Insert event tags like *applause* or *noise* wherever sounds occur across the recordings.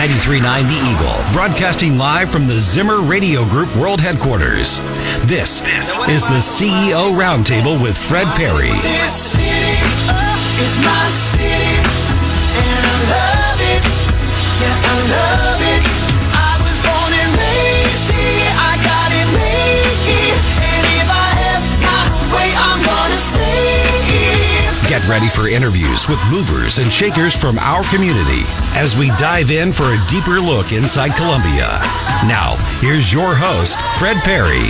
93.9 The Eagle, broadcasting live from the Zimmer Radio Group World Headquarters. This is the CEO Roundtable with Fred Perry. City uh, Get ready for interviews with movers and shakers from our community as we dive in for a deeper look inside Columbia. Now, here's your host, Fred Perry.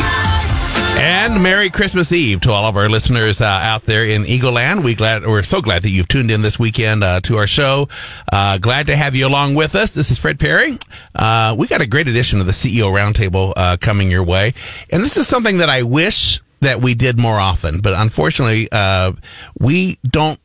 And Merry Christmas Eve to all of our listeners uh, out there in Eagle Land. We glad we're so glad that you've tuned in this weekend uh, to our show. Uh, glad to have you along with us. This is Fred Perry. Uh, we got a great edition of the CEO Roundtable uh, coming your way, and this is something that I wish that we did more often, but unfortunately, uh, we don't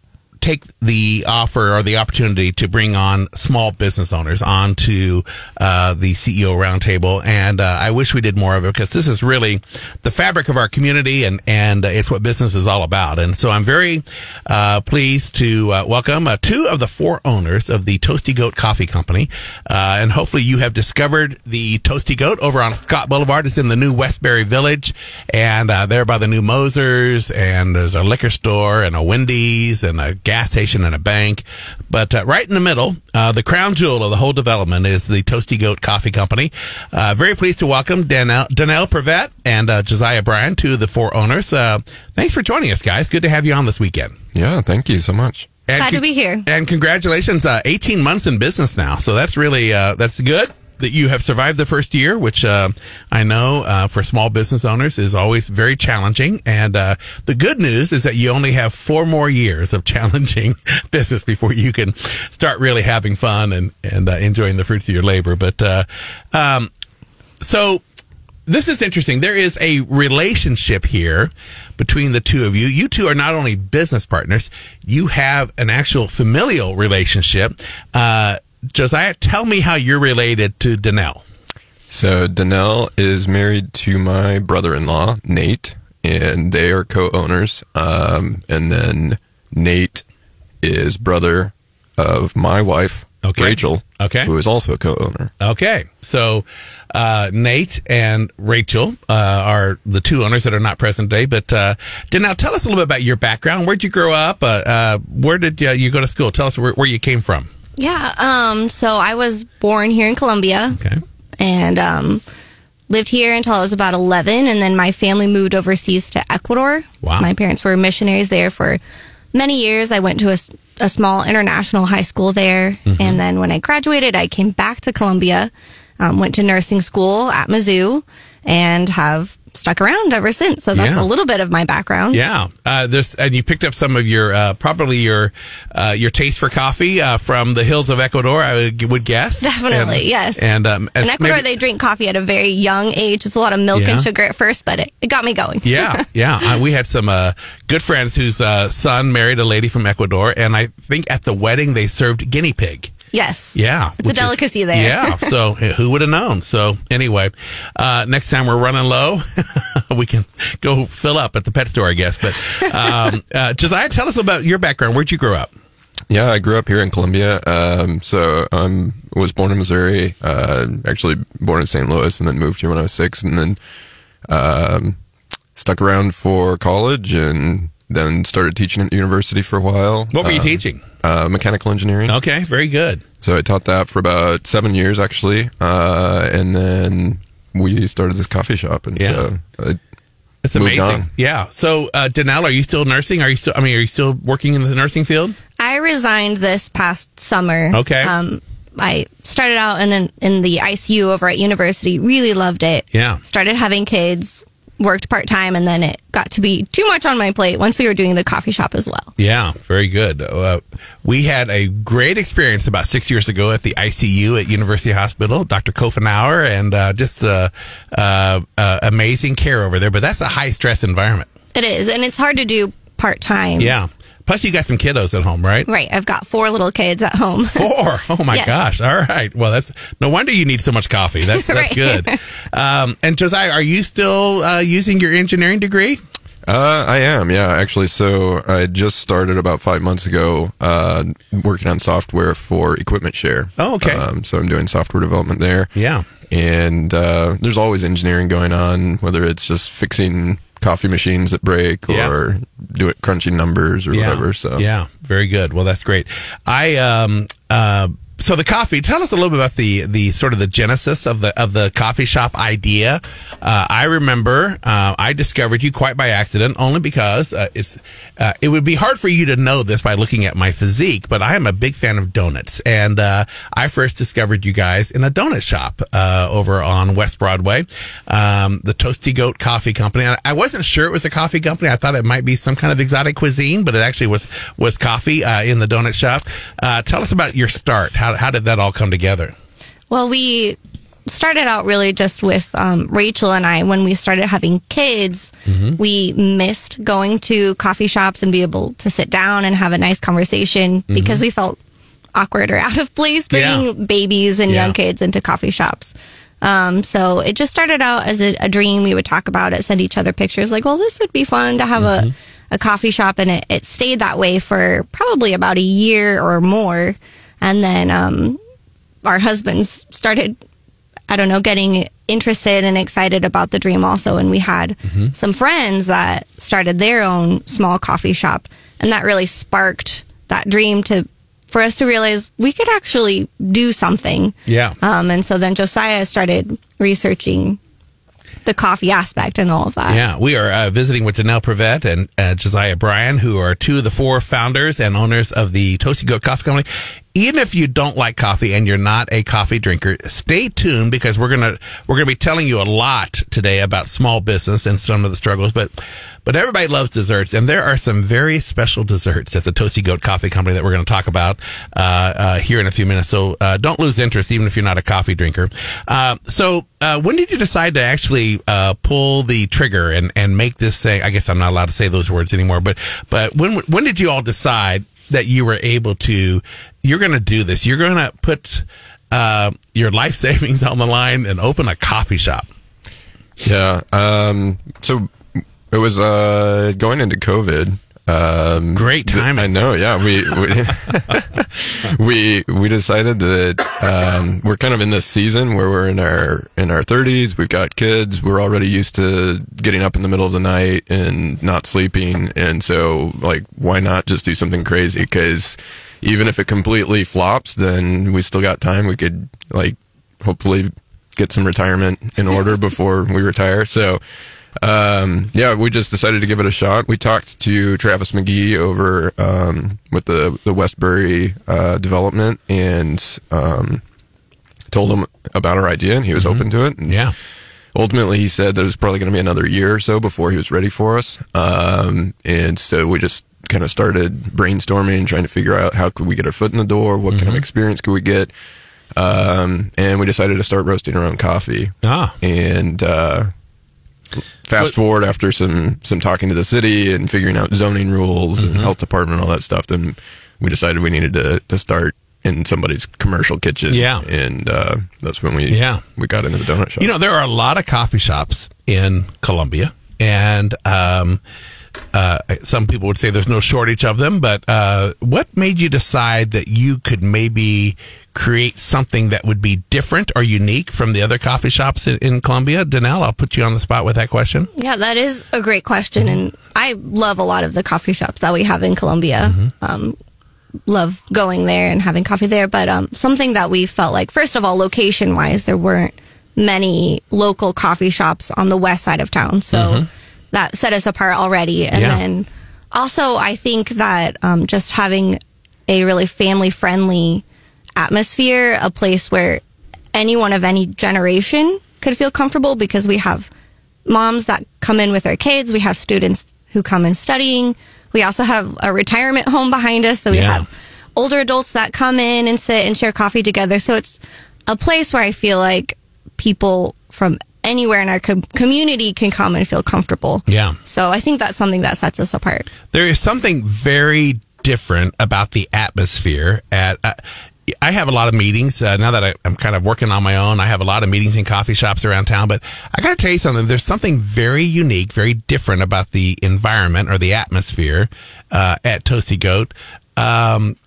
take the offer or the opportunity to bring on small business owners onto uh, the CEO roundtable, and uh, I wish we did more of it because this is really the fabric of our community, and and it's what business is all about. And so I'm very uh, pleased to uh, welcome uh, two of the four owners of the Toasty Goat Coffee Company, uh, and hopefully you have discovered the Toasty Goat over on Scott Boulevard. It's in the new Westbury Village, and uh, there by the new Moser's, and there's a liquor store and a Wendy's and a gas station and a bank. But uh, right in the middle, uh, the crown jewel of the whole development is the Toasty Goat Coffee Company. Uh, very pleased to welcome Danelle, Danelle Prevet and uh, Josiah Bryan, two of the four owners. Uh, thanks for joining us, guys. Good to have you on this weekend. Yeah, thank you so much. And Glad to be here. And congratulations, uh, 18 months in business now. So that's really, uh, that's good that you have survived the first year, which, uh, I know, uh, for small business owners is always very challenging. And, uh, the good news is that you only have four more years of *laughs* challenging business before you can start really having fun and, and, uh, enjoying the fruits of your labor. But, uh, um, so this is interesting. There is a relationship here between the two of you. You two are not only business partners, you have an actual familial relationship. Uh, Josiah, tell me how you're related to Danelle. So Danelle is married to my brother-in-law, Nate, and they are co-owners. Um, and then Nate is brother of my wife, Okay. Rachel, Okay. who is also a co-owner. Okay. So, uh, Nate and Rachel, uh, are the two owners that are not present today. But, uh, Danelle, tell us a little bit about your background. Where'd you grow up? Uh, uh, where did uh, you go to school? Tell us where, where you came from. Yeah. Um. So I was born here in Columbia Okay. and um, lived here until I was about 11, and then my family moved overseas to Ecuador. Wow. My parents were missionaries there for many years. I went to a small international high school there, Mm-hmm. and then when I graduated, I came back to Columbia, um, went to nursing school at Mizzou, and have stuck around ever since. So that's Yeah. a little bit of my background. Yeah, uh, there's and you picked up some of your uh, probably your uh, your taste for coffee uh, from the hills of Ecuador. I would, guess Definitely, And- yes. And um, In Ecuador, maybe- they drink coffee at a very young age. It's a lot of milk Yeah. and sugar at first, but it, it got me going. yeah, *laughs* yeah. Uh, we had some uh, good friends whose uh, son married a lady from Ecuador, and I think at the wedding they served guinea pig. Yes. Yeah, It's a which is- delicacy there. Yeah, so *laughs* who would have known? So anyway, uh, next time we're running low, *laughs* we can go fill up at the pet store, I guess. But um, *laughs* uh, Josiah, tell us about your background. Where'd you grow up? Yeah, I grew up here in Columbia. Um, so um, was born in Missouri. Uh, actually born in St. Louis, and then moved here when I was six, and then um, stuck around for college, and then started teaching at the university for a while. What were you Uh, teaching? Uh, mechanical engineering. Okay, very good. So I taught that for about seven years, actually, uh, and then we started this coffee shop, and Yeah. so I, It's Moved amazing. on. Yeah. So, uh, Danelle, are you still nursing? Are you still? I mean, are you still working in the nursing field? I resigned this past summer. Okay. Um, I started out in an, in the ICU over at university. Really loved it. Yeah. Started having kids. Worked part time, and then it got to be too much on my plate once we were doing the coffee shop as well. Yeah, very good. Uh, we had a great experience about six years ago at the ICU at University Hospital, Dr. Kofenauer, and uh, just uh, uh, uh, amazing care over there. But that's a high stress environment. It is, and it's hard to do part time. Yeah. Plus, you got some kiddos at home, right? Right. I've got four little kids at home. *laughs* Four. Oh my Yes. gosh. All right. Well, that's no wonder you need so much coffee. *laughs* That's that's Right. good. Um, and Josiah, are you still uh, using your engineering degree? Uh, I am, yeah, actually. So I just started about five months ago, uh, working on software for EquipmentShare. Oh, okay. Um, so I'm doing software development there. Yeah. And uh, there's always engineering going on, whether it's just fixing coffee machines that break Yeah. or do it crunching numbers or whatever. So yeah, very good. Well, that's great. I um uh. So the coffee. Tell us a little bit about the the sort of the genesis of the of the coffee shop idea. Uh, I remember uh, I discovered you quite by accident, only because uh, it's uh, it would be hard for you to know this by looking at my physique, but I am a big fan of donuts, and uh, I first discovered you guys in a donut shop uh, over on West Broadway, um, the Toasty Goat Coffee Company. And I wasn't sure it was a coffee company. I thought it might be some kind of exotic cuisine, but it actually was was coffee uh, in the donut shop. Uh, tell us about your start. How how did that all come together? Well, we started out really just with um, Rachel and I. When we started having kids, we missed going to coffee shops and be able to sit down and have a nice conversation because we felt awkward or *laughs* out of place bringing Yeah. babies and Yeah. young kids into coffee shops. Um, so it just started out as a, a dream. We would talk about it, send each other pictures like, well, this would be fun to have a, a coffee shop. And it, it stayed that way for probably about a year or more. And then, um, our husbands started, I don't know, getting interested and excited about the dream also. And we had some friends that started their own small coffee shop. And that really sparked that dream to, for us to realize we could actually do something. Yeah. Um, and so then Josiah started researching the coffee aspect and all of that. Yeah, we are uh, visiting with Janelle Prevet and uh, Josiah Bryan, who are two of the four founders and owners of the Toasty Goat Coffee Company. Even if you don't like coffee and you're not a coffee drinker, stay tuned because we're gonna we're gonna be telling you a lot today about small business and some of the struggles. But but everybody loves desserts, and there are some very special desserts at the Toasty Goat Coffee Company that we're going to talk about uh, uh, here in a few minutes. So uh, don't lose interest, even if you're not a coffee drinker. Uh, so uh, when did you decide to actually uh, pull the trigger and, and make this thing? I guess I'm not allowed to say those words anymore. But but when when did you all decide that you were able to? You're going to do this. You're going to put uh, your life *laughs* savings on the line and open a coffee shop. yeah. Um, so it was uh, going into COVID. Um, Great th- I know. Yeah, we we *laughs* we, we decided that um, we're kind of in this season where we're in our in our 30s. We've got kids. We're already used to getting up in the middle of the night and not sleeping, and so like, why not just do something crazy? Because even if it completely flops, then we still got time. We could like hopefully get some retirement in order *laughs* before we retire. So, um, yeah, we just decided to give it a shot. We talked to Travis McGee over um, with the the Westbury uh, development and um, told him about our idea, and he was open to it. And Yeah. ultimately he said that it was probably going to be another year or so before he was ready for us um, and so we just kind of started brainstorming trying to figure out how could we get our foot in the door what kind of experience could we get um, and we decided to start roasting our own coffee Ah. and uh, fast forward after some some talking to the city and figuring out zoning rules and health department and all that stuff then we decided we needed to, to start in somebody's commercial kitchen Yeah. and uh, that's when we Yeah. we got into the donut shop You know, there are a lot of coffee shops in Columbia, and um, uh, some people would say there's no shortage of them. But uh, what made you decide that you could maybe create something that would be different or unique from the other coffee shops in, in Columbia? Danelle, I'll put you on the spot with that question. Yeah, that is a great question. And I love a lot of the coffee shops that we have in Columbia. Um, love going there and having coffee there. But um, something that we felt like, first of all, location wise, there weren't many local coffee shops on the west side of town. So that set us apart already. And Yeah. then also, I think that um, just having a really family friendly atmosphere, a place where anyone of any generation could feel comfortable because we have moms that come in with their kids. We have students who come in studying. We also have a retirement home behind us. So we Yeah. have older adults that come in and sit and share coffee together. So it's a place where I feel like people from anywhere in our com- community can come and feel comfortable. Yeah. So I think that's something that sets us apart. There is something very different about the atmosphere at. Uh, I have a lot of meetings uh, now that I, I'm kind of working on my own. I have a lot of meetings in coffee shops around town, but I got to tell you something. There's something very unique, very different about the environment or the atmosphere uh, at Toasty Goat. Um,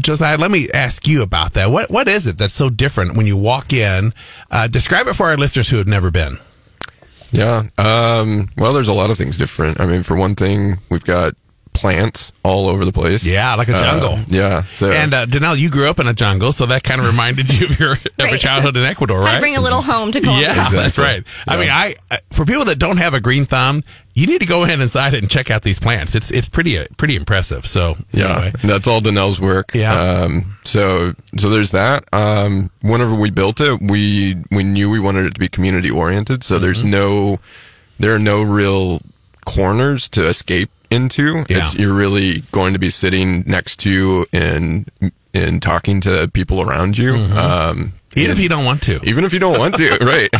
Josiah, let me ask you about that. What what is it that's so different when you walk in? Uh, describe it for our listeners who have never been. Yeah. Um, well, there's a lot of things different. I mean, for one thing, we've got plants all over the place. Yeah, like a Uh, jungle. yeah. So, And uh, Danelle, you grew up in a jungle, so that kind of reminded you of your, of your Right. childhood in Ecuador, Had right? to bring a little home to Columbia. Yeah, that's Exactly. right. I mean, I I- for people that don't have a green thumb, you need to go in inside it and check out these plants. It's it's pretty uh, pretty impressive. So yeah, anyway. that's all Danelle's work. Yeah. Um, so, so there's that. Um, whenever we built it, we, we knew we wanted it to be community oriented. So there's Mm-hmm. no, there are no real corners to escape into. Yeah. It's, you're really going to be sitting next to and, and talking to people around you. Um, Mm-hmm. even if you don't want to. even if you don't want to, *laughs* right?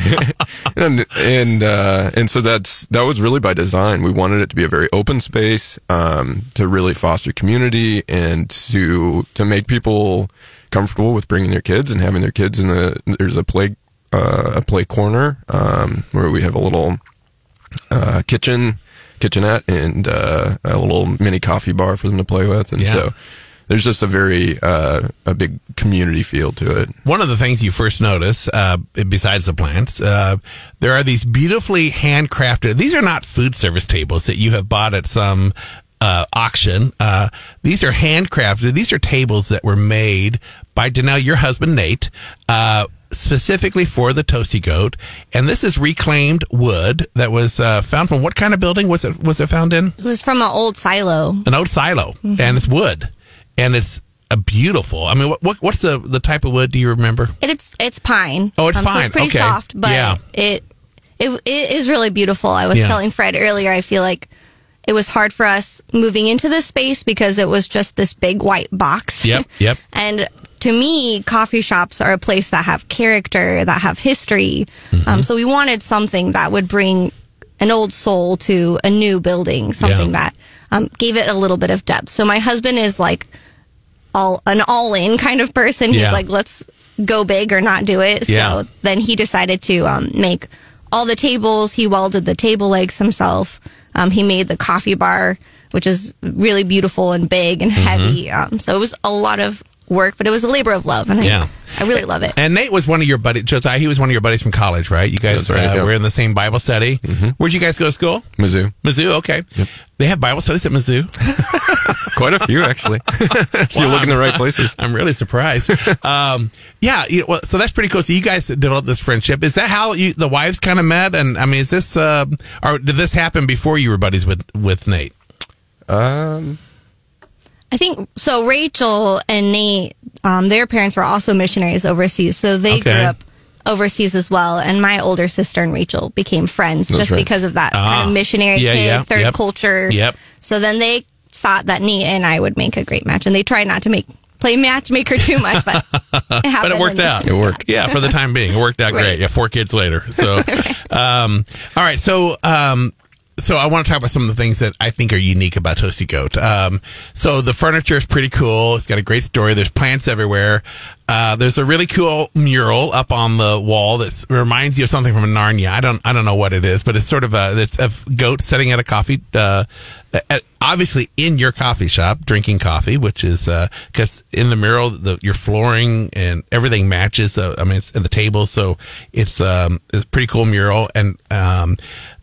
*laughs* and and uh, and so that's that was really by design. We wanted it to be a very open space um, to really foster community and to to make people comfortable with bringing their kids and having their kids in the. There's a play uh, a play corner um, where we have a little uh, kitchen kitchenette and uh, a little mini coffee bar for them to play with, and Yeah. so. There's just a very uh, a big community feel to it. One of the things you first notice, uh, besides the plants, uh, there are these beautifully handcrafted. These are not food service tables that you have bought at some uh, auction. Uh, these are handcrafted. These are tables that were made by Danelle, your husband Nate, uh, specifically for the Toasty Goat. And this is reclaimed wood that was uh, found from what kind of building was it? Was it found in? It was from an old silo. an old silo, and it's wood, and it's a beautiful. I mean, what, what what's the the type of wood? Do you remember? It's it's pine. Oh, it's So pine. it's pretty Okay. soft, but Yeah. it it it is really beautiful. I was Yeah. telling Fred earlier. I feel like it was hard for us moving into this space because it was just this big white box. Yep, yep. *laughs* and to me, coffee shops are a place that have character, that have history. Mm-hmm. Um, so we wanted something that would bring an old soul to a new building, something Yeah. that um, gave it a little bit of depth. So my husband is like all an all in kind of person. Yeah. He's like, let's go big or not do it. Yeah. So then he decided to um, make all the tables. He welded the table legs himself. Um, he made the coffee bar, which is really beautiful and big and Mm-hmm. heavy. Um, so it was a lot of work, but it was a labor of love, and Yeah. I, I really love it. And Nate was one of your buddies. Josiah, he was one of your buddies from college, right? You guys right, uh, yeah. were in the same Bible study. Where'd you guys go to school? Mizzou. Mizzou. Okay. They have Bible studies at Mizzou. *laughs* Quite a few, actually. if you look in the right places. I'm really surprised. *laughs* um, yeah. You well, so that's pretty cool. So you guys developed this friendship. Is that how you, the wives kind of met? And I mean, is this, uh, or did this happen before you were buddies with, with Nate? Um, I think so. Rachel and Nate, um, their parents were also missionaries overseas, so they Okay. grew up overseas as well. And my older sister and Rachel became friends That's just right. because of that Ah. kind of missionary Yeah, kid, yeah, third yep. culture. Yep. So then they thought that Nate and I would make a great match, and they tried not to make play matchmaker too much, but *laughs* it happened. but it worked out. It worked. Yeah, for the time being, it worked out Right. great. Yeah, four kids later. So, *laughs* um, all right. So, um, so I want to talk about some of the things that I think are unique about Toasty Goat. Um, so the furniture is pretty cool. It's got a great story. There's plants everywhere. Uh, there's a really cool mural up on the wall that reminds you of something from Narnia. I don't, I don't know what it is, but it's sort of a, it's a goat sitting at a coffee, uh, at, obviously in your coffee shop drinking coffee, which is, uh, cause in the mural, the, your flooring and everything matches. Uh, I mean, it's the table. So it's, um, it's a pretty cool mural. And, um,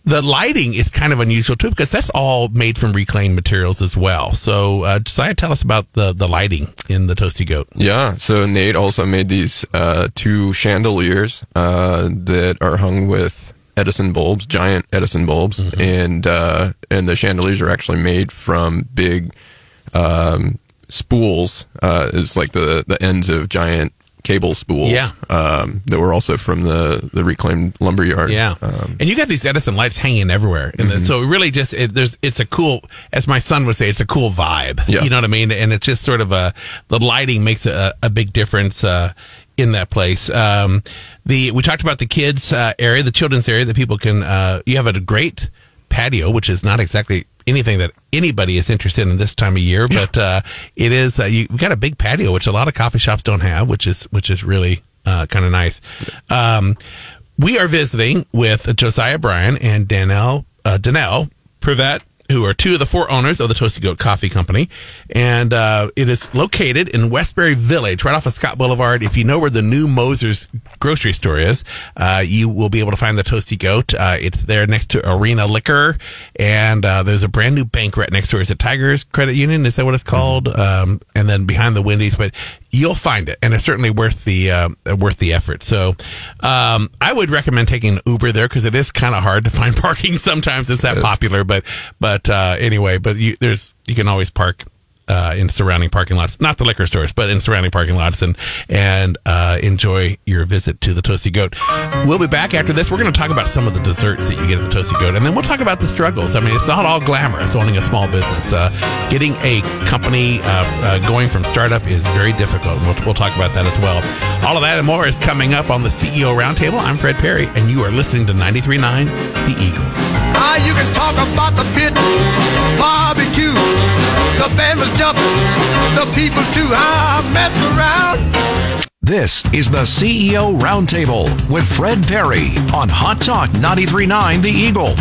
the lighting is kind of unusual too because that's all made from reclaimed materials as well. So, uh, Josiah, tell us about the, the lighting in the Toasty Goat. yeah. So Nate also made these uh, two chandeliers uh, that are hung with Edison bulbs, giant Edison bulbs, and uh, and the chandeliers are actually made from big um, spools. Uh, it's like the the ends of giant cable spools. Yeah. Um, that were also from the the reclaimed lumber yard. Yeah, Um, and you got these Edison lights hanging everywhere, and the- so it really just it, there's it's a cool, as my son would say, it's a cool vibe. Yeah. You know what I mean? And it's just sort of a the lighting makes a, a big difference uh, in that place. Um, the we talked about the kids uh, area, the children's area that people can. Uh, you have a great patio, which is not exactly anything that anybody is interested in this time of year, but uh, it is uh, you, we've got a big patio, which a lot of coffee shops don't have, which is which is really uh, kind of nice. Um, we are visiting with Josiah Bryan and Danelle uh, Danelle Privet who are two of the four owners of the Toasty Goat Coffee Company. And uh, it is located in Westbury Village, right off of Scott Boulevard. If you know where the new Moser's grocery store is, uh, you will be able to find the Toasty Goat. Uh, it's there next to Arena Liquor. And uh, there's a brand new bank right next door. It's a Tigers Credit Union? Is that what it's called? Um, and then behind the Wendy's. But you'll find it, and it's certainly worth the uh, worth the effort. So, um, I would recommend taking Uber there because it is kind of hard to find *laughs* parking. Sometimes it's that popular, but but uh, anyway, but you, there's you can always park. Uh, in surrounding parking lots, not the liquor stores, but in surrounding parking lots, and and uh, enjoy your visit to the Toasty Goat. We'll be back after this. We're going to talk about some of the desserts that you get at the Toasty Goat, and then we'll talk about the struggles. I mean, it's not all glamorous owning a small business. Uh, getting a company uh, uh, going from startup is very difficult. We'll, we'll talk about that as well. All of that and more is coming up on the CEO Roundtable. I'm Fred Perry, and you are listening to 93.9 The Eagle. Ah, you can talk about the pit, barbecue. The band was jumping, the people too. Mess around. This is the CEO Roundtable with Fred Perry on Hot Talk 939 The Eagle.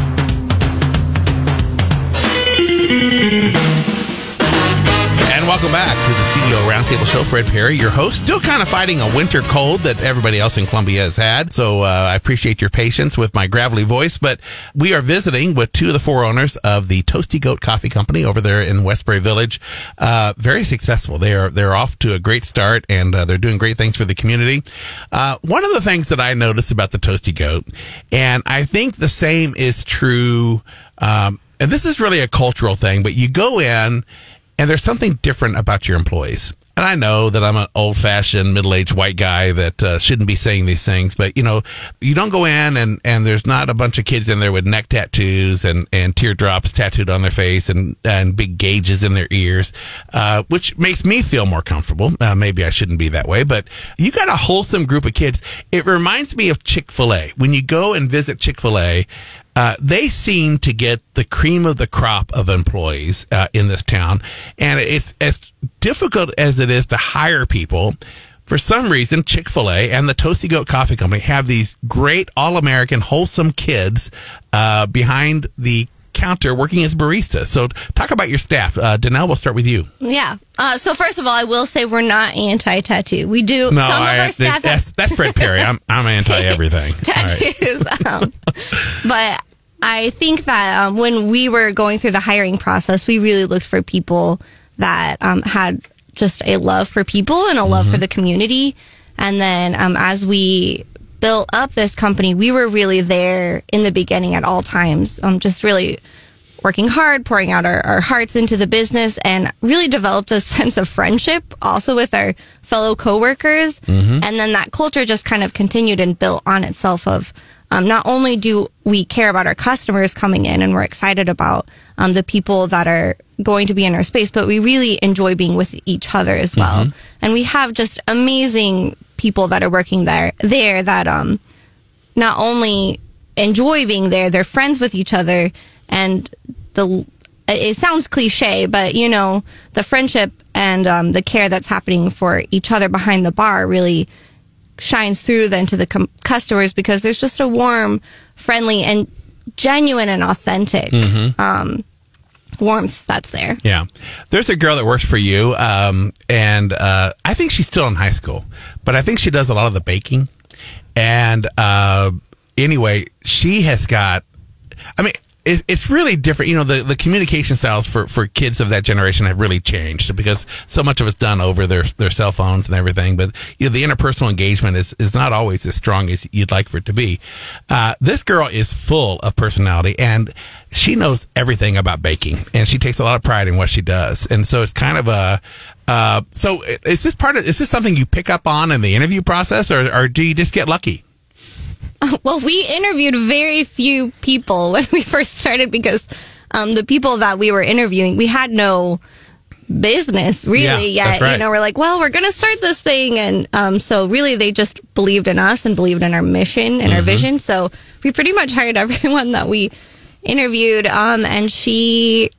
And welcome back to the CEO Roundtable Show. Fred Perry, your host, still kind of fighting a winter cold that everybody else in Columbia has had. So uh, I appreciate your patience with my gravelly voice. But we are visiting with two of the four owners of the Toasty Goat Coffee Company over there in Westbury Village. Uh, very successful. They are they're off to a great start, and uh, they're doing great things for the community. Uh, one of the things that I noticed about the Toasty Goat, and I think the same is true. Um, and this is really a cultural thing, but you go in and there's something different about your employees. And I know that I'm an old fashioned middle aged white guy that uh, shouldn't be saying these things, but you know, you don't go in and, and there's not a bunch of kids in there with neck tattoos and, and teardrops tattooed on their face and, and big gauges in their ears, uh, which makes me feel more comfortable. Uh, maybe I shouldn't be that way, but you got a wholesome group of kids. It reminds me of Chick fil A. When you go and visit Chick fil A, uh, they seem to get the cream of the crop of employees uh, in this town, and it's as difficult as it is to hire people. For some reason, Chick Fil A and the Toasty Goat Coffee Company have these great, all-American, wholesome kids uh, behind the counter working as barista. So, talk about your staff. Uh, Danelle, we'll start with you. Yeah. Uh, so first of all, I will say we're not anti-tattoo. We do No, some I, of our staff that's, have that's Fred Perry. I'm I'm *laughs* anti everything. tattoos. *laughs* um, but I think that um, when we were going through the hiring process, we really looked for people that um, had just a love for people and a love for the community. And then um, as we built up this company, we were really there in the beginning at all times, um, just really working hard, pouring out our, our hearts into the business, and really developed a *laughs* sense of friendship also with our fellow coworkers. And then that culture just kind of continued and built on itself of um, not only do we care about our customers coming in and we're excited about um, the people that are going to be in our space, but we really enjoy being with each other as well. And we have just amazing people that are working there, there that, um, not only enjoy being there, they're friends with each other and the, it sounds cliche, but you know, the friendship and um, the care that's happening for each other behind the bar really shines through then to the com- customers because there's just a warm, friendly, and genuine and authentic um, warmth that's there. Yeah. There's a girl that works for you, um, and uh, I think she's still in high school, but I think she does a lot of the baking. And uh, anyway, she has got, I mean, it, it's really different. You know, the, the communication styles for, for kids of that generation have really changed because so much of it's done over their, their cell phones and everything. But, you know, the interpersonal engagement is, is not always as strong as you'd like for it to be. Uh, this girl is full of personality and she knows everything about baking and she takes a lot of pride in what she does. And so it's kind of a, uh, so is this part of, is this something you pick up on in the interview process or, or do you just get lucky? *laughs* Well, we interviewed very few people *laughs* when we first started because um, the people that we were interviewing, we had no business really Yeah, yet. right. You know, we're like, well, we're going to start this thing. And um, so really they just believed in us and believed in our mission and our Mm-hmm. vision. So we pretty much hired *laughs* everyone that we interviewed, um, and she,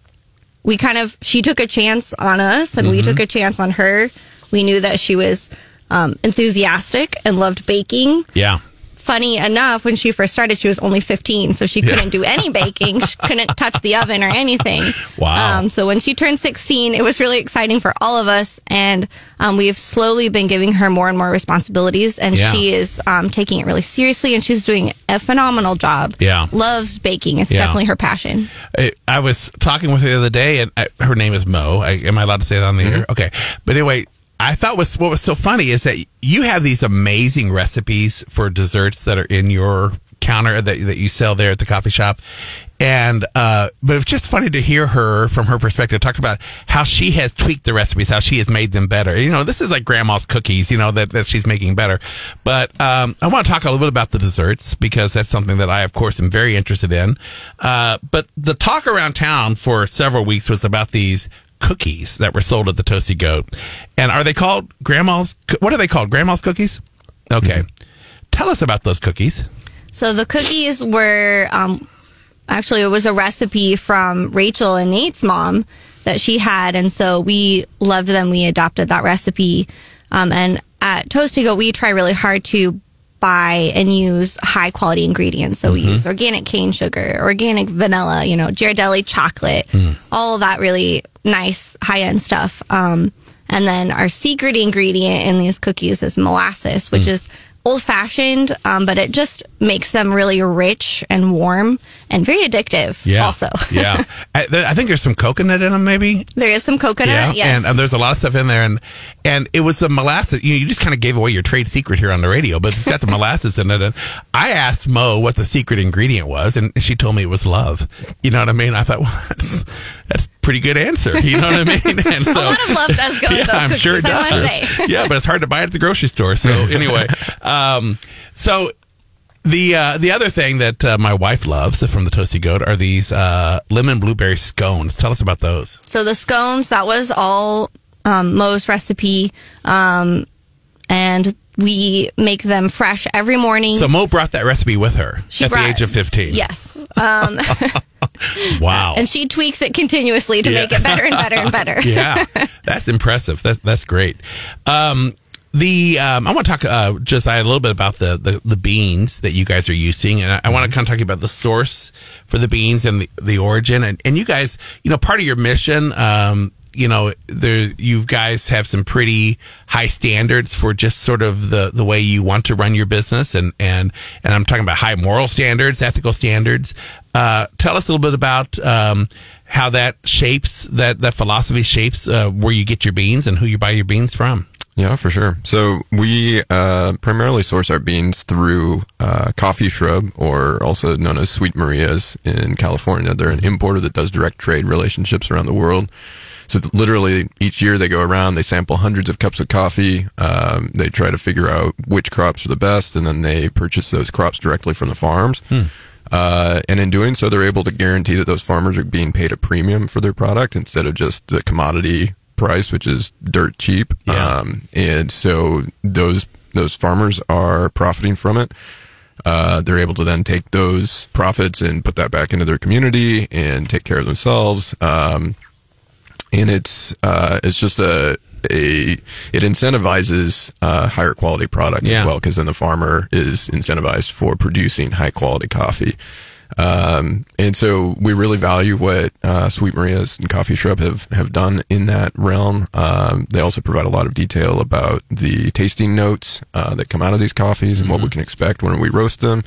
we kind of, she took a chance on us and we Mm-hmm. took a chance on her. We knew that she was um, enthusiastic and loved baking. Yeah. Funny enough, when she first started, she was only 15, so she couldn't do any baking. She couldn't *laughs* touch the oven or anything. Wow. Um, so when she turned 16, it was really exciting for all of us. And um, we've slowly been giving her more and more responsibilities. And Yeah. she is um, taking it really seriously. And she's doing a phenomenal job. Yeah. Loves baking. It's Yeah. definitely her passion. I, I was talking with her the other day, and I, her name is Mo. I, am I allowed to say that on the air? Okay. But anyway, I thought was what was so funny is that you have these amazing recipes for desserts that are in your counter that that you sell there at the coffee shop. And uh, but it's just funny to hear her from her perspective talk about how she has tweaked the recipes, how she has made them better. You know, this is like grandma's cookies, you know, that, that she's making better. But um, I want to talk a little bit about the desserts because that's something that I, of course, am very interested in. Uh, but the talk around town for several weeks was about these cookies that were sold at the Toasty Goat. And are they called grandma's? What are they called? Grandma's cookies? Okay. Tell us about those cookies. So the cookies were um, actually it was a recipe from Rachel and Nate's mom that she had, and so we loved them. We adopted that recipe, um, and at Toasty Goat we try really hard to buy and use high quality ingredients. So we mm-hmm. use organic cane sugar, organic vanilla, you know, Ghirardelli chocolate, mm. all of that really nice high end stuff. Um, and then our secret ingredient in these cookies is molasses, which mm. is old fashioned, um, but it just makes them really rich and warm and very addictive. Yeah. Also, *laughs* yeah. I, th- I think there's some coconut in them, maybe. there is some coconut. Yeah, yes. and uh, there's a lot of stuff in there, and and it was the molasses. You, know, you just kind of gave away your trade secret here on the radio, but it's got the *laughs* molasses in it. And I asked Mo what the secret ingredient was, and she told me it was love. You know what I mean? I thought, *laughs* well, that's pretty good answer. You know what I mean? *laughs* And so, a lot of love does go yeah, with those I'm sure it does. yeah, but it's hard to buy it at the grocery store. So *laughs* anyway, um, so the uh, the other thing that uh, my wife loves from the Toasty Goat are these uh, lemon blueberry scones. Tell us about those. So the scones, that was all um, Mo's recipe. Um, and we make them fresh every morning. So Mo brought that recipe with her She at brought- the age of 15. Yes. Um, *laughs* Wow. and she tweaks it continuously to Yeah. make it better and better and better. *laughs* yeah, that's impressive. That, that's great. Um, the um, I want to talk uh, just a little bit about the, the, the beans that you guys are using, and I, I want to kind of talk about the source for the beans and the, the origin. And, and you guys, you know, part of your mission, um, you know, there you guys have some pretty high standards for just sort of the, the way you want to run your business, and and and I'm talking about high moral standards, ethical standards. Uh, tell us a little bit about um, how that shapes that that philosophy shapes uh, where you get your beans and who you buy your beans from. Yeah, for sure. So we uh, primarily source our beans through uh, Coffee Shrub, or also known as Sweet Maria's in California. They're an importer that does direct trade relationships around the world. So literally each year they go around, they sample hundreds of cups of coffee. Um, they try to figure out which crops are the best, and then they purchase those crops directly from the farms. Uh, and in doing so, they're able to guarantee that those farmers are being paid a premium for their product instead of just the commodity price, which is dirt cheap. Yeah. Um, and so those those farmers are profiting from it. Uh, they're able to then take those profits and put that back into their community and take care of themselves. Um, and it's uh, it's just a a it incentivizes uh, higher quality product Yeah. as well because then the farmer is incentivized for producing high quality coffee. Um, and so we really value what uh, Sweet Maria's and Coffee Shrub have, have done in that realm. Um, they also provide a lot of detail about the tasting notes uh, that come out of these coffees and what we can expect when we roast them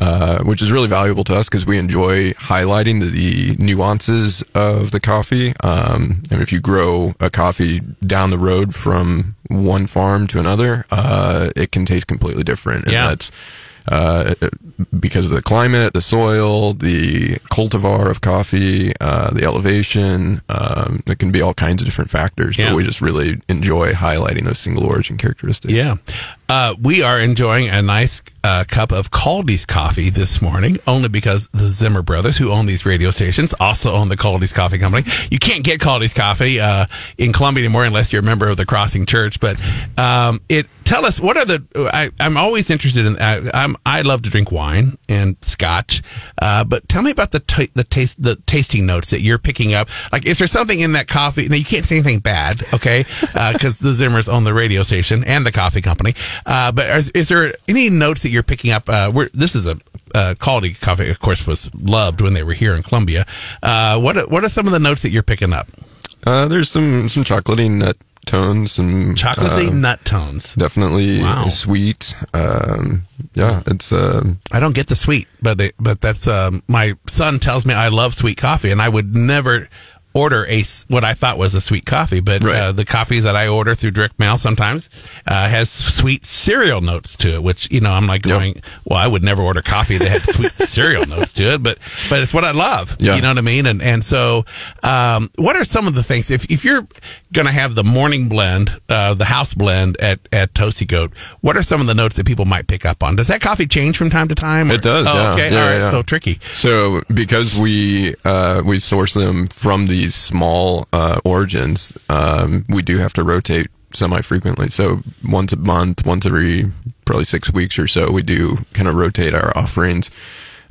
uh, which is really valuable to us because we enjoy highlighting the, the nuances of the coffee. Um, and if you grow a coffee down the road from one farm to another, uh, it can taste completely different. And Yeah. that's uh, because of the climate, the soil, the cultivar of coffee, uh, the elevation. Um, it can be all kinds of different factors, Yeah. but we just really enjoy highlighting those single origin characteristics. Yeah, uh, we are enjoying a nice a cup of Kaldi's coffee this morning, only because the Zimmer brothers, who own these radio stations, also own the Kaldi's Coffee Company. You can't get Kaldi's coffee uh, in Columbia anymore unless you're a member of the Crossing Church. But um, it tell us what are the? I, I'm always interested in. I, I'm I love to drink wine and Scotch, uh, but tell me about the ta the taste the tasting notes that you're picking up. Like, is there something in that coffee? Now you can't say anything bad, okay? *laughs* Because the Zimmers own the radio station and the coffee company. Uh, but is, is there any notes that you're picking up? Uh, we're, this is a uh, quality coffee, of course, was loved when they were here in Columbia. Uh, what are- what are some of the notes that you're picking up? Uh, there's some some chocolatey nut tones, some Chocolatey uh, nut tones. definitely Wow. sweet. Um, yeah, it's uh, I don't get the sweet, but it, but that's um, my son tells me I love sweet coffee, and I would never order a what I thought was a sweet coffee, but Right. uh, the coffees that I order through direct mail sometimes uh, has sweet cereal notes to it, which you know I'm like Yep. going, well, I would never order coffee that had sweet *laughs* cereal notes to it, but but it's what I love. Yeah. You know what I mean? And and so, um, what are some of the things if if you're gonna have the morning blend, uh, the house blend at at Toasty Goat, what are some of the notes that people might pick up on? Does that coffee change from time to time? It does, Oh, yeah. okay. Yeah, All right. yeah. So tricky. So because we uh, we source them from these small uh, origins, um, we do have to rotate semi frequently. So once a month, once every probably six weeks or so, we do kind of rotate our offerings.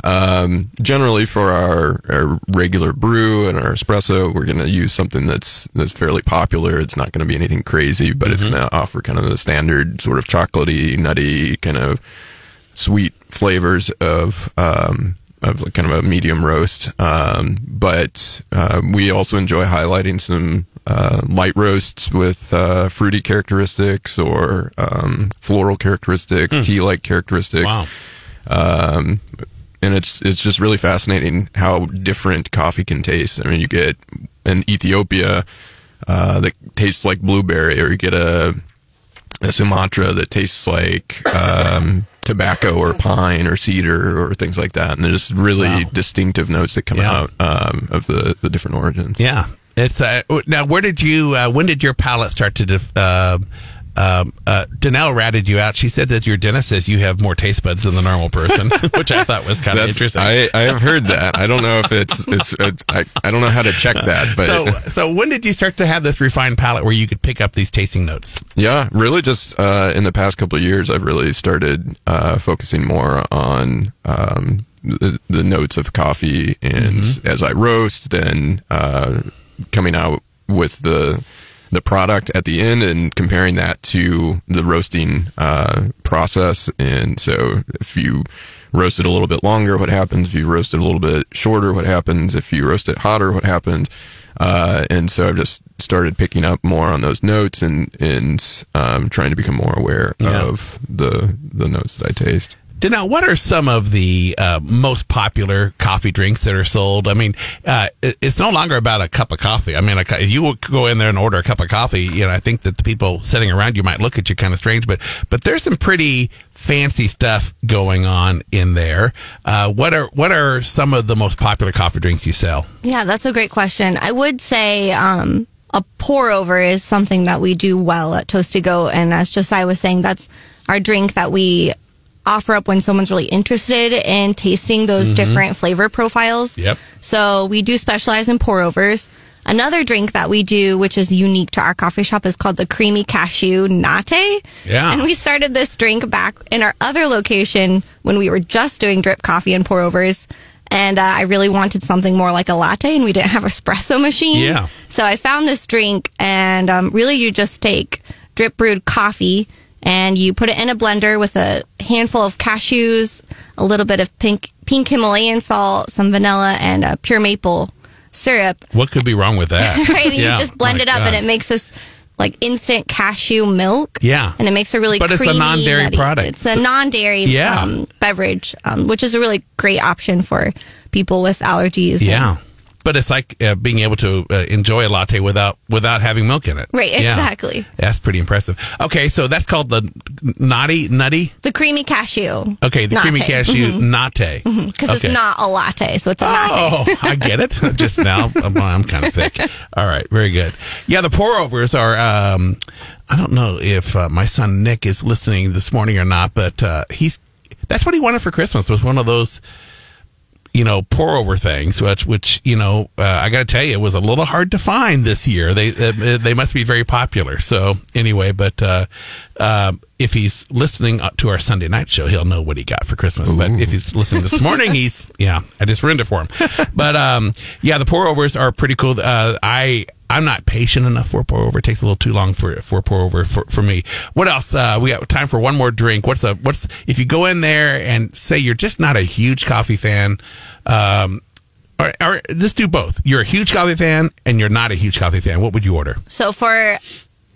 Um, generally for our, our regular brew and our espresso, we're going to use something that's, that's fairly popular. It's not going to be anything crazy, but it's going to offer kind of the standard sort of chocolatey, nutty kind of sweet flavors of um, of like kind of a medium roast. Um, but uh, we also enjoy highlighting some uh, light roasts with uh, fruity characteristics or um, floral characteristics, tea-like characteristics. Wow. Um, and it's it's just really fascinating how different coffee can taste. I mean, you get an Ethiopia uh, that tastes like blueberry, or you get a a Sumatra that tastes like um, tobacco or pine or cedar or things like that, and there's really Wow. distinctive notes that come Yeah. out um, of the the different origins. Yeah. It's uh, now. Where did you? Uh, when did your palate start to? Def- uh, um, uh, Danelle ratted you out. She said that your dentist says you have more taste buds than the normal person, *laughs* which I thought was kind of interesting. I, I have heard that. I don't know if it's *laughs* it's, it's I, I don't know how to check that, but so, so when did you start to have this refined palate where you could pick up these tasting notes? Yeah, really just uh, in the past couple of years, I've really started uh, focusing more on um, the, the notes of coffee, and as I roast, then uh, coming out with the the product at the end and comparing that to the roasting uh, process. And so, if you roast it a little bit longer, what happens? If you roast it a little bit shorter, what happens? If you roast it hotter, what happens? Uh, and so I've just started picking up more on those notes and and um, trying to become more aware Yeah. of the the notes that I taste. Now, what are some of the uh, most popular coffee drinks that are sold? I mean, uh, it- it's no longer about a cup of coffee. I mean, if you go in there and order a cup of coffee, you know, I think that the people sitting around you might look at you kind of strange, but but there's some pretty fancy stuff going on in there. Uh, what are what are some of the most popular coffee drinks you sell? Yeah, that's a great question. I would say um, a pour over is something that we do well at Toasty Goat. And as Josiah was saying, that's our drink that we offer up when someone's really interested in tasting those different flavor profiles. Yep. So we do specialize in pour overs. Another drink that we do, which is unique to our coffee shop, is called the creamy cashew latte. Yeah. And we started this drink back in our other location when we were just doing drip coffee and pour overs. And uh, I really wanted something more like a latte, and we didn't have *laughs* espresso machine. Yeah. So I found this drink, and um, really, you just take drip brewed coffee and you put it in a blender with a handful of cashews, a little bit of pink pink Himalayan salt, some vanilla, and uh, pure maple syrup. What could be wrong with that? *laughs* Right, and Yeah. you just blend it up, God. and it makes this like instant cashew milk. Yeah. and it makes a really But it's a non-dairy product. It's a non-dairy Yeah. um, beverage, um, which is a really great option for people with allergies. and- Yeah. But it's like uh, being able to uh, enjoy a latte without without having milk in it. Right, Yeah. exactly. That's pretty impressive. Okay, so that's called the naughty nutty. the creamy cashew. Okay, the creamy cashew latte. because Okay. it's not a latte, so it's a latte. Oh, I *laughs* get it. *laughs* Just now, I'm, I'm kind of thick. All right, very good. Yeah, the pour overs are. Um, I don't know if uh, my son Nick is listening this morning or not, but uh, he's that's what he wanted for Christmas was one of those you know pour over things which which you know uh, I got to tell you it was a little hard to find this year. They uh, they must be very popular. So anyway but uh, uh, if he's listening to our Sunday night show he'll know what he got for Christmas but if he's listening this morning he's *laughs* yeah I just ruined it for him but um, yeah the pour overs are pretty cool uh, I I'm not patient enough for pour over. It takes a little too long for for pour over for, for me. What else? Uh, we got time for one more drink. What's a what's if you go in there and say you're just not a huge coffee fan, um, or, or just do both. You're a huge coffee fan and you're not a huge coffee fan. What would you order? So for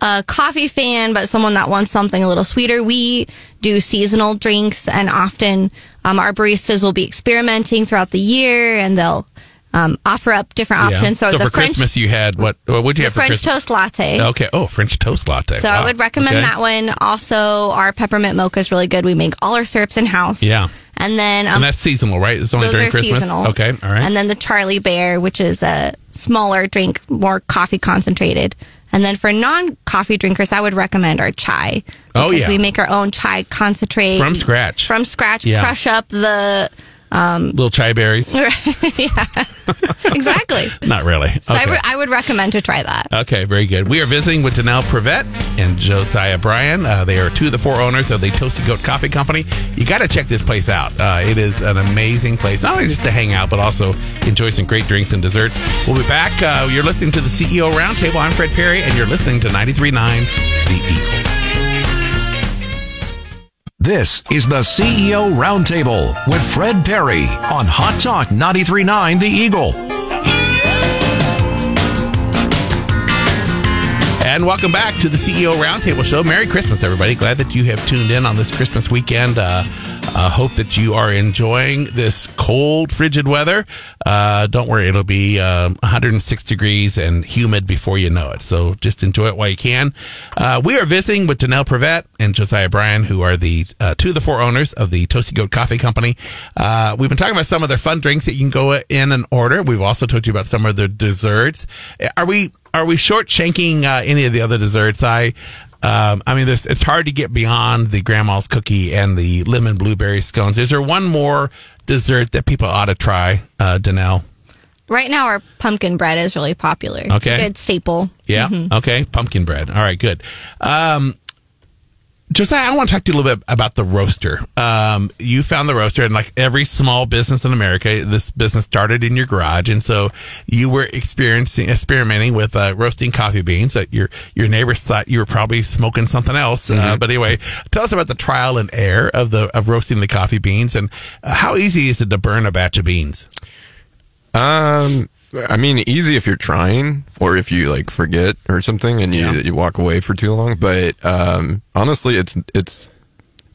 a coffee fan, but someone that wants something a little sweeter, we do seasonal drinks, and often um, our baristas will be experimenting throughout the year, and they'll um, offer up different options. So, so the for French, Christmas you had what? What would you have for French Christmas? toast latte. Okay. Oh, French toast latte. So Wow. I would recommend Okay. that one. Also, our peppermint mocha is really good. We make all our syrups in house. Yeah. And then um, And that's seasonal, right? It's only those during are Christmas. seasonal. Okay. All right. And then the Charlie Bear, which is a smaller drink, more coffee concentrated. And then for non-coffee drinkers, I would recommend our chai. Oh, yeah. we make our own chai concentrate From scratch. From scratch, Yeah. crush up the Little chai berries. *laughs* Yeah, *laughs* exactly. *laughs* Not really. So I, re- I would recommend to try that. Okay, very good. We are visiting with Danelle Privet and Josiah Bryan. Uh, they are two of the four owners of the Toasty Goat Coffee Company. You got to check this place out. Uh, it is an amazing place, not only just to hang out, but also enjoy some great drinks and desserts. We'll be back. Uh, you're listening to the CEO Roundtable. I'm Fred Perry, and you're listening to 93.9 The Eagle. This is the CEO Roundtable with Fred Perry on Hot Talk 939 The Eagle. And welcome back to the CEO Roundtable Show. Merry Christmas, everybody. Glad that you have tuned in on this Christmas weekend. Uh, uh, hope that you are enjoying this cold, frigid weather. Uh, don't worry, it'll be um, 106 degrees and humid before you know it. So just enjoy it while you can. Uh, we are visiting with Danelle Privet and Josiah Bryan, who are the uh, two of the four owners of the Toasty Goat Coffee Company. Uh, we've been talking about some of their fun drinks that you can go in and order. We've also told you about some of their desserts. Are we are we shortchanking uh, any of the other desserts? I, um, I mean, this it's hard to get beyond the grandma's cookie and the lemon blueberry scones. Is there one more dessert that people ought to try, uh, Danelle? Right now, our pumpkin bread is really popular. It's Okay. a good staple. Yeah. Okay. Pumpkin bread. All right. Good. Um, Josiah, I want to talk to you a little bit about the roaster. Um, you found the roaster, and like every small business in America, this business started in your garage, and so you were experiencing experimenting with uh, roasting coffee beans. That your your neighbors thought you were probably smoking something else. Uh, but anyway, tell us about the trial and error of the of roasting the coffee beans, and uh, how easy is it to burn a batch of beans? Um, I mean, easy if you're trying, or if you like forget or something, and you Yeah. you walk away for too long. But um, honestly, it's it's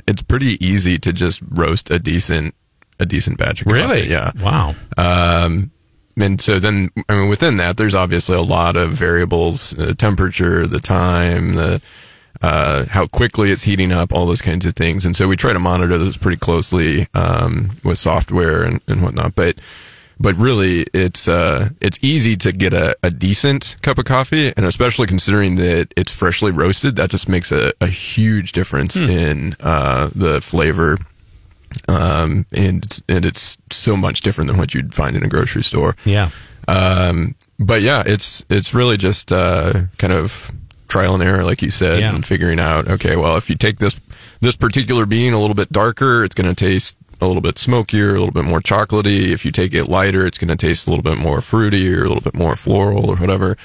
it's pretty easy to just roast a decent a decent batch of coffee. Really? Yeah. Wow. Um, and so then, I mean, within that, there's obviously a lot of variables: the temperature, the time, the uh, how quickly it's heating up, all those kinds of things. And so we try to monitor those pretty closely um, with software and, and whatnot. But but really, it's uh, it's easy to get a, a decent cup of coffee, and especially considering that it's freshly roasted, that just makes a, a huge difference in uh, the flavor um, and it's- and it's so much different than what you'd find in a grocery store. Yeah. Um, but yeah, it's it's really just uh, kind of trial and error, like you said, Yeah. and figuring out okay, well, if you take this this particular bean a little bit darker, it's going to taste a little bit smokier, a little bit more chocolatey. If you take it lighter, it's going to taste a little bit more fruity or a little bit more floral or whatever.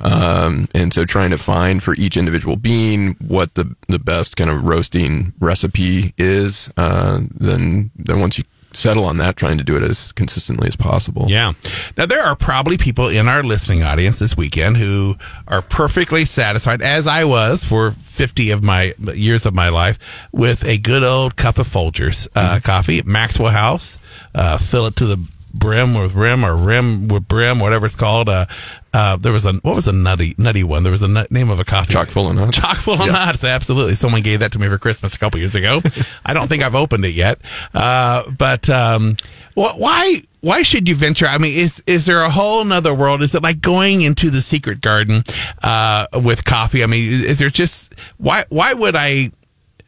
Um, and so trying to find for each individual bean what the, the best kind of roasting recipe is, uh, then, then once you settle on that, trying to do it as consistently as possible. Yeah. Now, there are probably people in our listening audience this weekend who are perfectly satisfied, as I was for 50 of my years of my life, with a good old cup of Folgers uh, coffee Maxwell House. Uh, fill it to the brim with rim or rim with brim, whatever it's called. Uh, uh, there was a, what was a nutty, nutty one? There was a nut, name of a coffee. Chock full of nuts. Chock full of Yeah. nuts. Absolutely. Someone gave that to me for Christmas a couple years ago. *laughs* I don't think I've opened it yet. Uh, but, um, wh- why, why should you venture? I mean, is, is there a whole nother world? Is it like going into the secret garden, uh, with coffee? I mean, is there just, why, why would I,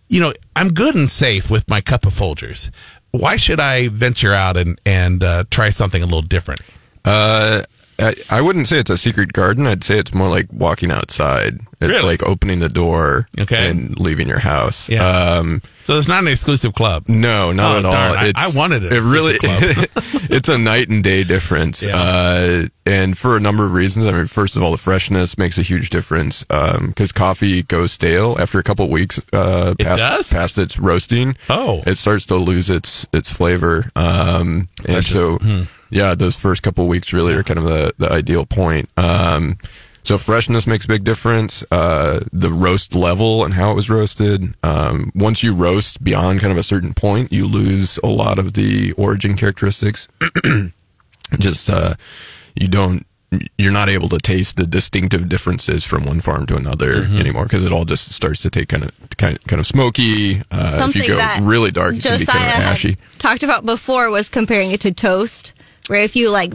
you know, I'm good and safe with my cup of Folgers. Why should I venture out and and uh, try something a little different? Uh, I, I wouldn't say it's a secret garden. I'd say it's more like walking outside. It's Really? like opening the door Okay. and leaving your house. Yeah. Um, So it's not an exclusive club. no, not Oh, at all. darn. I- It's, I wanted it. It really, It's *laughs* it's a night and day difference. Yeah. Uh, and for a number of reasons. I mean, first of all, the freshness makes a huge difference. Um, cause coffee goes stale after a couple of weeks, uh, It past, does? past its roasting. Oh. it starts to lose its, its flavor. Um, and so, hmm. yeah, those first couple weeks really are kind of the, the ideal point. Um, so freshness makes a big difference. Uh, the roast level and how it was roasted. Um, once you roast beyond kind of a certain point, you lose a lot of the origin characteristics. *clears throat* Just uh, you don't. You're not able to taste the distinctive differences from one farm to another Mm-hmm. anymore because it all just starts to take kind of kind of, kind of smoky. Uh, if Something you go that really dark, it can be kind Josiah of ashy. talked about before was comparing it to toast, where if you like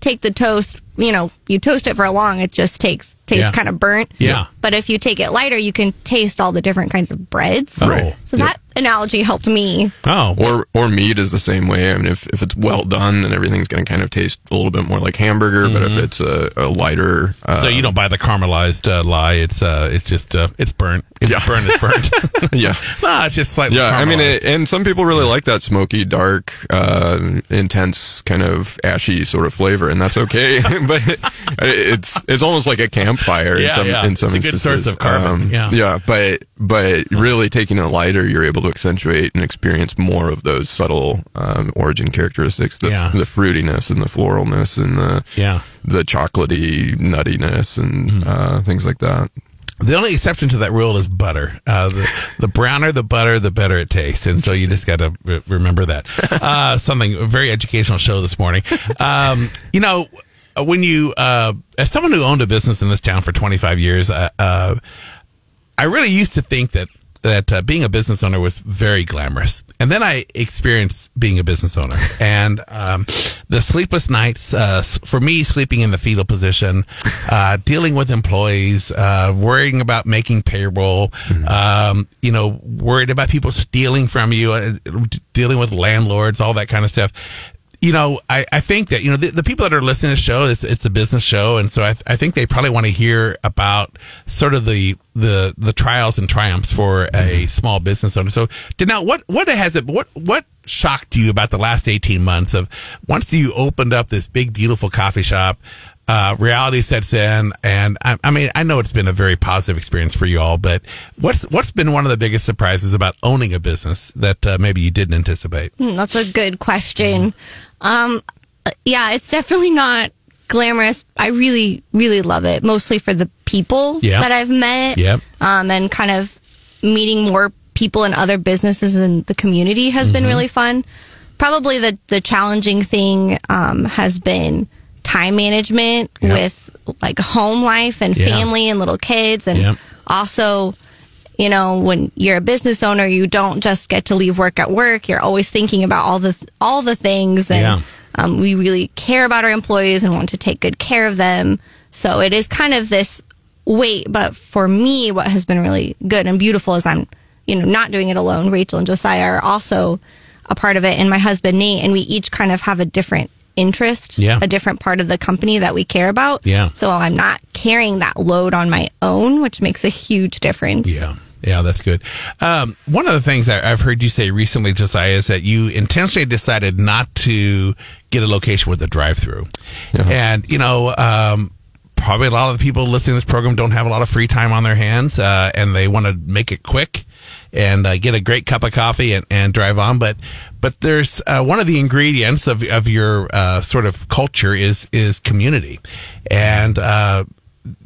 take the toast, you know, you toast it for a long, it just takes tastes Yeah. kind of burnt. Yeah. But if you take it lighter, you can taste all the different kinds of breads. Right. So that analogy helped me. Oh, Or or meat is the same way. I mean, if, if it's well done, then everything's going to kind of taste a little bit more like hamburger. But if it's a, a lighter, uh, Mm-hmm. so you don't buy the caramelized uh, lie. It's uh, it's just uh, it's burnt. It's Yeah. burnt. It's burnt. *laughs* yeah, *laughs* no, it's just slightly. yeah. I mean, it, and some people really like that smoky, dark, uh, intense kind of ashy sort of flavor, and that's okay. *laughs* *laughs* but it's it's almost like a campfire Yeah, in some yeah. in some It's a good instances. source of carbon. Um, Yeah. yeah. But but really taking it lighter, you're able to accentuate and experience more of those subtle um, origin characteristics, the Yeah. the fruitiness and the floralness and the Yeah. the chocolatey nuttiness and Mm-hmm. uh, things like that. The only exception to that rule is butter. Uh, the, the browner the butter, the better it tastes. And so you just got to re- remember that. *laughs* Uh, something, a very educational show this morning. Um, you know, when you, uh, as someone who owned a business in this town for 25 years, uh, uh, I really used to think that that uh, being a business owner was very glamorous, and then I experienced being a business owner, *laughs* and um, the sleepless nights uh, for me, sleeping in the fetal position, uh, dealing with employees, uh, worrying about making payroll, um, you know, worried about people stealing from you, uh, dealing with landlords, all that kind of stuff you know, I, I think that, you know, the, the people that are listening to the show, it's, it's a business show. And so I, I think they probably want to hear about sort of the, the, the trials and triumphs for a small business owner. So, now what, what has it, what, what shocked you about the last 18 months of once you opened up this big, beautiful coffee shop, uh, reality sets in. And I, I mean, I know it's been a very positive experience for you all, but what's, what's been one of the biggest surprises about owning a business that uh, maybe you didn't anticipate? Hmm, That's a good question. Um, yeah, it's definitely not glamorous. I really, really love it, mostly for the people Yeah. that I've met. Yep. Um, and kind of meeting more people in other businesses in the community has been really fun. Probably the, the challenging thing, um, has been time management Yep. with like home life and Yeah. family and little kids and Yep. also you know when you're a business owner you don't just get to leave work at work you're always thinking about all the all the things and Yeah. um, we really care about our employees and want to take good care of them so it is kind of this weight but for me what has been really good and beautiful is i'm you know not doing it alone rachel and josiah are also a part of it and my husband nate and we each kind of have a different interest Yeah. a different part of the company that we care about Yeah. so i'm not carrying that load on my own which makes a huge difference Yeah. Yeah, that's good. Um, one of the things that I've heard you say recently, Josiah, is that you intentionally decided not to get a location with a drive-through, and you know, um, probably a lot of the people listening to this program don't have a lot of free time on their hands, uh, and they want to make it quick and uh, get a great cup of coffee and, and drive on. But but there's uh, one of the ingredients of of your uh, sort of culture is is community, and uh,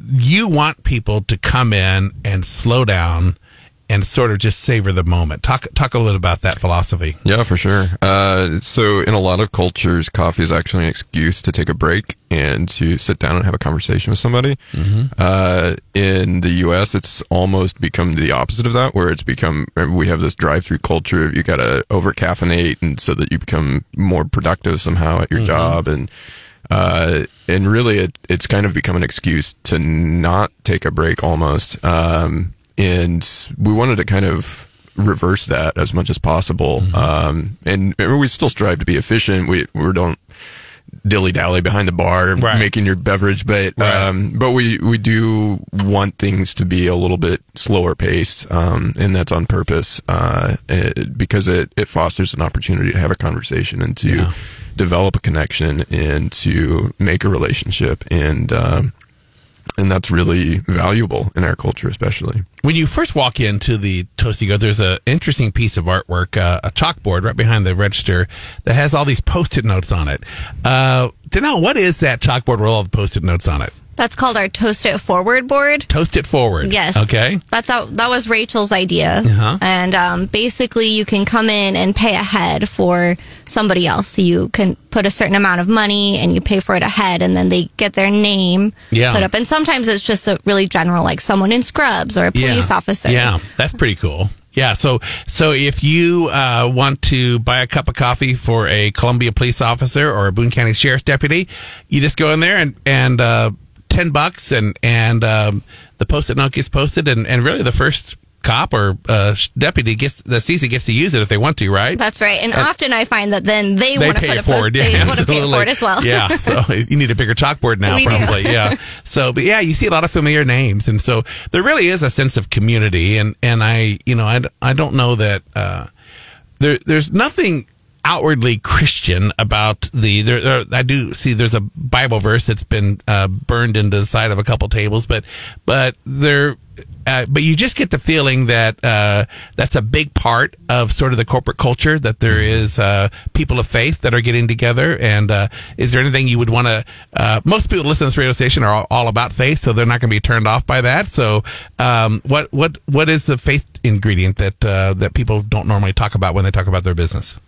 you want people to come in and slow down and sort of just savor the moment. Talk talk a little about that philosophy. Yeah, for sure. Uh, so in a lot of cultures, coffee is actually an excuse to take a break and to sit down and have a conversation with somebody. Uh, in the U.S., it's almost become the opposite of that, where it's become we have this drive-through culture. Of you got to over caffeinate, and so that you become more productive somehow at your job, and uh, and really, it, it's kind of become an excuse to not take a break almost. Um, and we wanted to kind of reverse that as much as possible. Mm-hmm. Um, and, and we still strive to be efficient. We we don't dilly dally behind the bar Right. making your beverage, but Right. um, but we we do want things to be a little bit slower paced, um, and that's on purpose uh, it, because it it fosters an opportunity to have a conversation and to develop a connection and to make a relationship and. Um, and that's really valuable in our culture, especially. When you first walk into the Toasty Goat, there's an interesting piece of artwork, uh, a chalkboard right behind the register that has all these post-it notes on it. Uh, Danelle, what is that chalkboard with all the post-it notes on it? That's called our Toast It Forward board. Toast it forward. Yes. Okay. That's how, that was Rachel's idea. Uh-huh. And um, basically, you can come in and pay ahead for somebody else. So you can put a certain amount of money and you pay for it ahead, and then they get their name Yeah. put up. And sometimes it's just a really general, like someone in scrubs or a police yeah. officer. Yeah, that's pretty cool. Yeah, so so if you uh, want to buy a cup of coffee for a Columbia police officer or a Boone County sheriff's deputy, you just go in there and and uh, ten bucks and and um, the post-it note gets posted and and really the first cop or uh, deputy gets that sees it gets to use it if they want to, right? That's right. And often I find that then they, they want to pay put it a forward. They yeah, want to pay it forward as well. yeah, so *laughs* you need a bigger chalkboard now, We probably. Yeah. *laughs* So, but yeah, you see a lot of familiar names, and so there really is a sense of community. And and I, you know, I, I don't know that uh, there there's nothing outwardly Christian about the there, there. I do see there's a Bible verse that's been uh, burned into the side of a couple tables, but but there. Uh, but you just get the feeling that uh, that's a big part of sort of the corporate culture. That there is uh, people of faith that are getting together. And uh, is there anything you would want to? Uh, most people listen to this radio station are all, all about faith, so they're not going to be turned off by that. So, um, what what what is the faith ingredient that that people don't normally talk about when they talk about their business?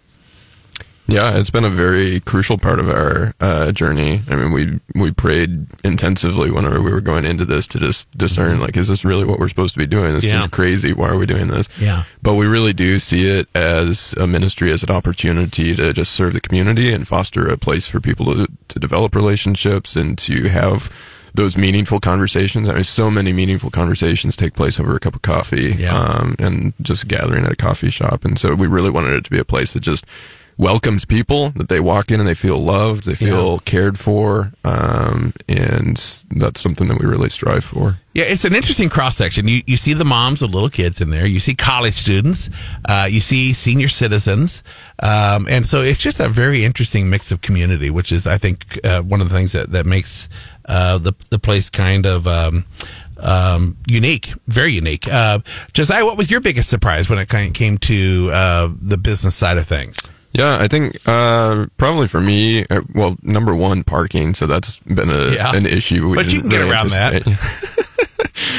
Yeah, it's been a very crucial part of our uh, journey. I mean, we we prayed intensively whenever we were going into this to just discern, like, is this really what we're supposed to be doing? This Yeah. seems crazy. Why are we doing this? Yeah. But we really do see it as a ministry, as an opportunity to just serve the community and foster a place for people to, to develop relationships and to have those meaningful conversations. I mean, so many meaningful conversations take place over a cup of coffee Yeah. um, and just gathering at a coffee shop. And so we really wanted it to be a place that just welcomes people, that they walk in and they feel loved, they feel cared for. Um, and that's something that we really strive for. Yeah, it's an interesting cross section. You you see the moms with little kids in there. You see college students. Uh, you see senior citizens, um, and so it's just a very interesting mix of community, which is I think uh, one of the things that that makes uh, the the place kind of. Um, um, unique, very unique. Uh, Josiah, what was your biggest surprise when it came to uh, the business side of things? Yeah, I think uh, probably for me, uh, well, number one, parking. So that's been a, Yeah. an issue. But you can get around that. *laughs*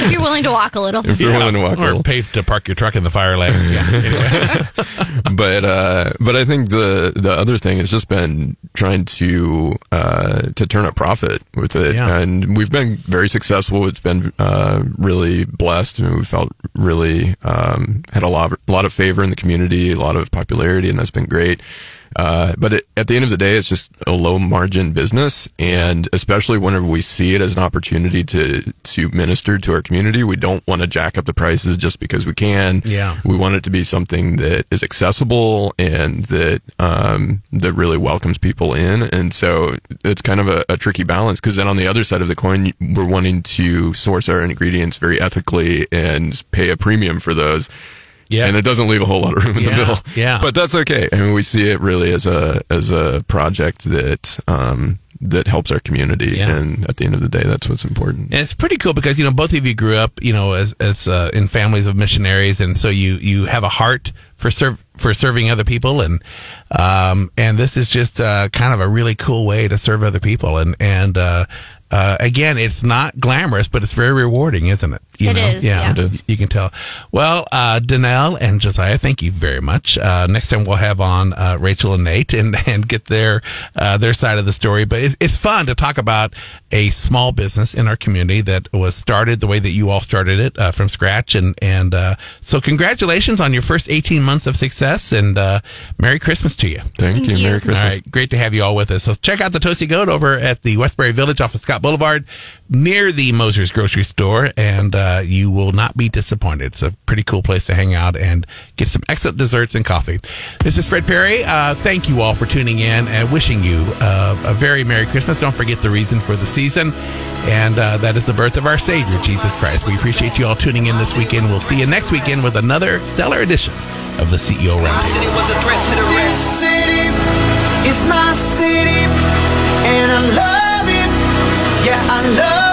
anticipate. If you're willing to walk a little. if you're willing to walk a or little. pay to park your truck in the fire lane. *laughs* Yeah. Anyway. *laughs* but uh, but I think the the other thing has just been trying to uh, to turn a profit with it, Yeah. and we've been very successful. It's been uh, really blessed, and we felt really um, had a lot of, a lot of favor in the community, a lot of popularity, and that's been great. Uh, but it, at the end of the day, it's just a low margin business, and especially whenever we see it as an opportunity to to minister to our community, we don't want to jack up the prices just because we can. Yeah. we want it to be something that is accessible and that um, that really welcomes people in. And so it's kind of a, a tricky balance because then on the other side of the coin, we're wanting to source our ingredients very ethically and pay a premium for those. Yeah. And it doesn't leave a whole lot of room in Yeah, the middle. yeah. *laughs* But that's okay. I mean, we see it really as a as a project that um, that helps our community. Yeah. And at the end of the day, that's what's important. And it's pretty cool because you know both of you grew up, you know, as as uh, in families of missionaries, and so you you have a heart for serve for serving other people, and um and this is just uh, kind of a really cool way to serve other people, and and uh, uh, again, it's not glamorous, but it's very rewarding, isn't it? You It know? is, yeah. It is. You can tell. Well, uh, Danelle and Josiah, thank you very much. Uh, next time we'll have on uh, Rachel and Nate and, *laughs* and get their uh, their side of the story. But it's, it's fun to talk about a small business in our community that was started the way that you all started it uh, from scratch. And and uh, so, congratulations on your first eighteen months of success, and uh, Merry Christmas to you. Thank, Thank you. you. Merry Christmas. right, great to have you all with us. So check out the Toasty Goat over at the Westbury Village off of Scott Boulevard near the Moser's grocery store, and uh, you will not be disappointed. It's a pretty cool place to hang out and get some excellent desserts and coffee. This is Fred Perry. Uh, thank you all for tuning in and wishing you uh, a very Merry Christmas. Don't forget the reason for the season, and uh, that is the birth of our Savior, Jesus Christ. We appreciate you all tuning in this weekend. We'll see you next weekend with another stellar edition of the CEO My Roundtable. city was a threat to the rest. This city is my city, yeah, I love.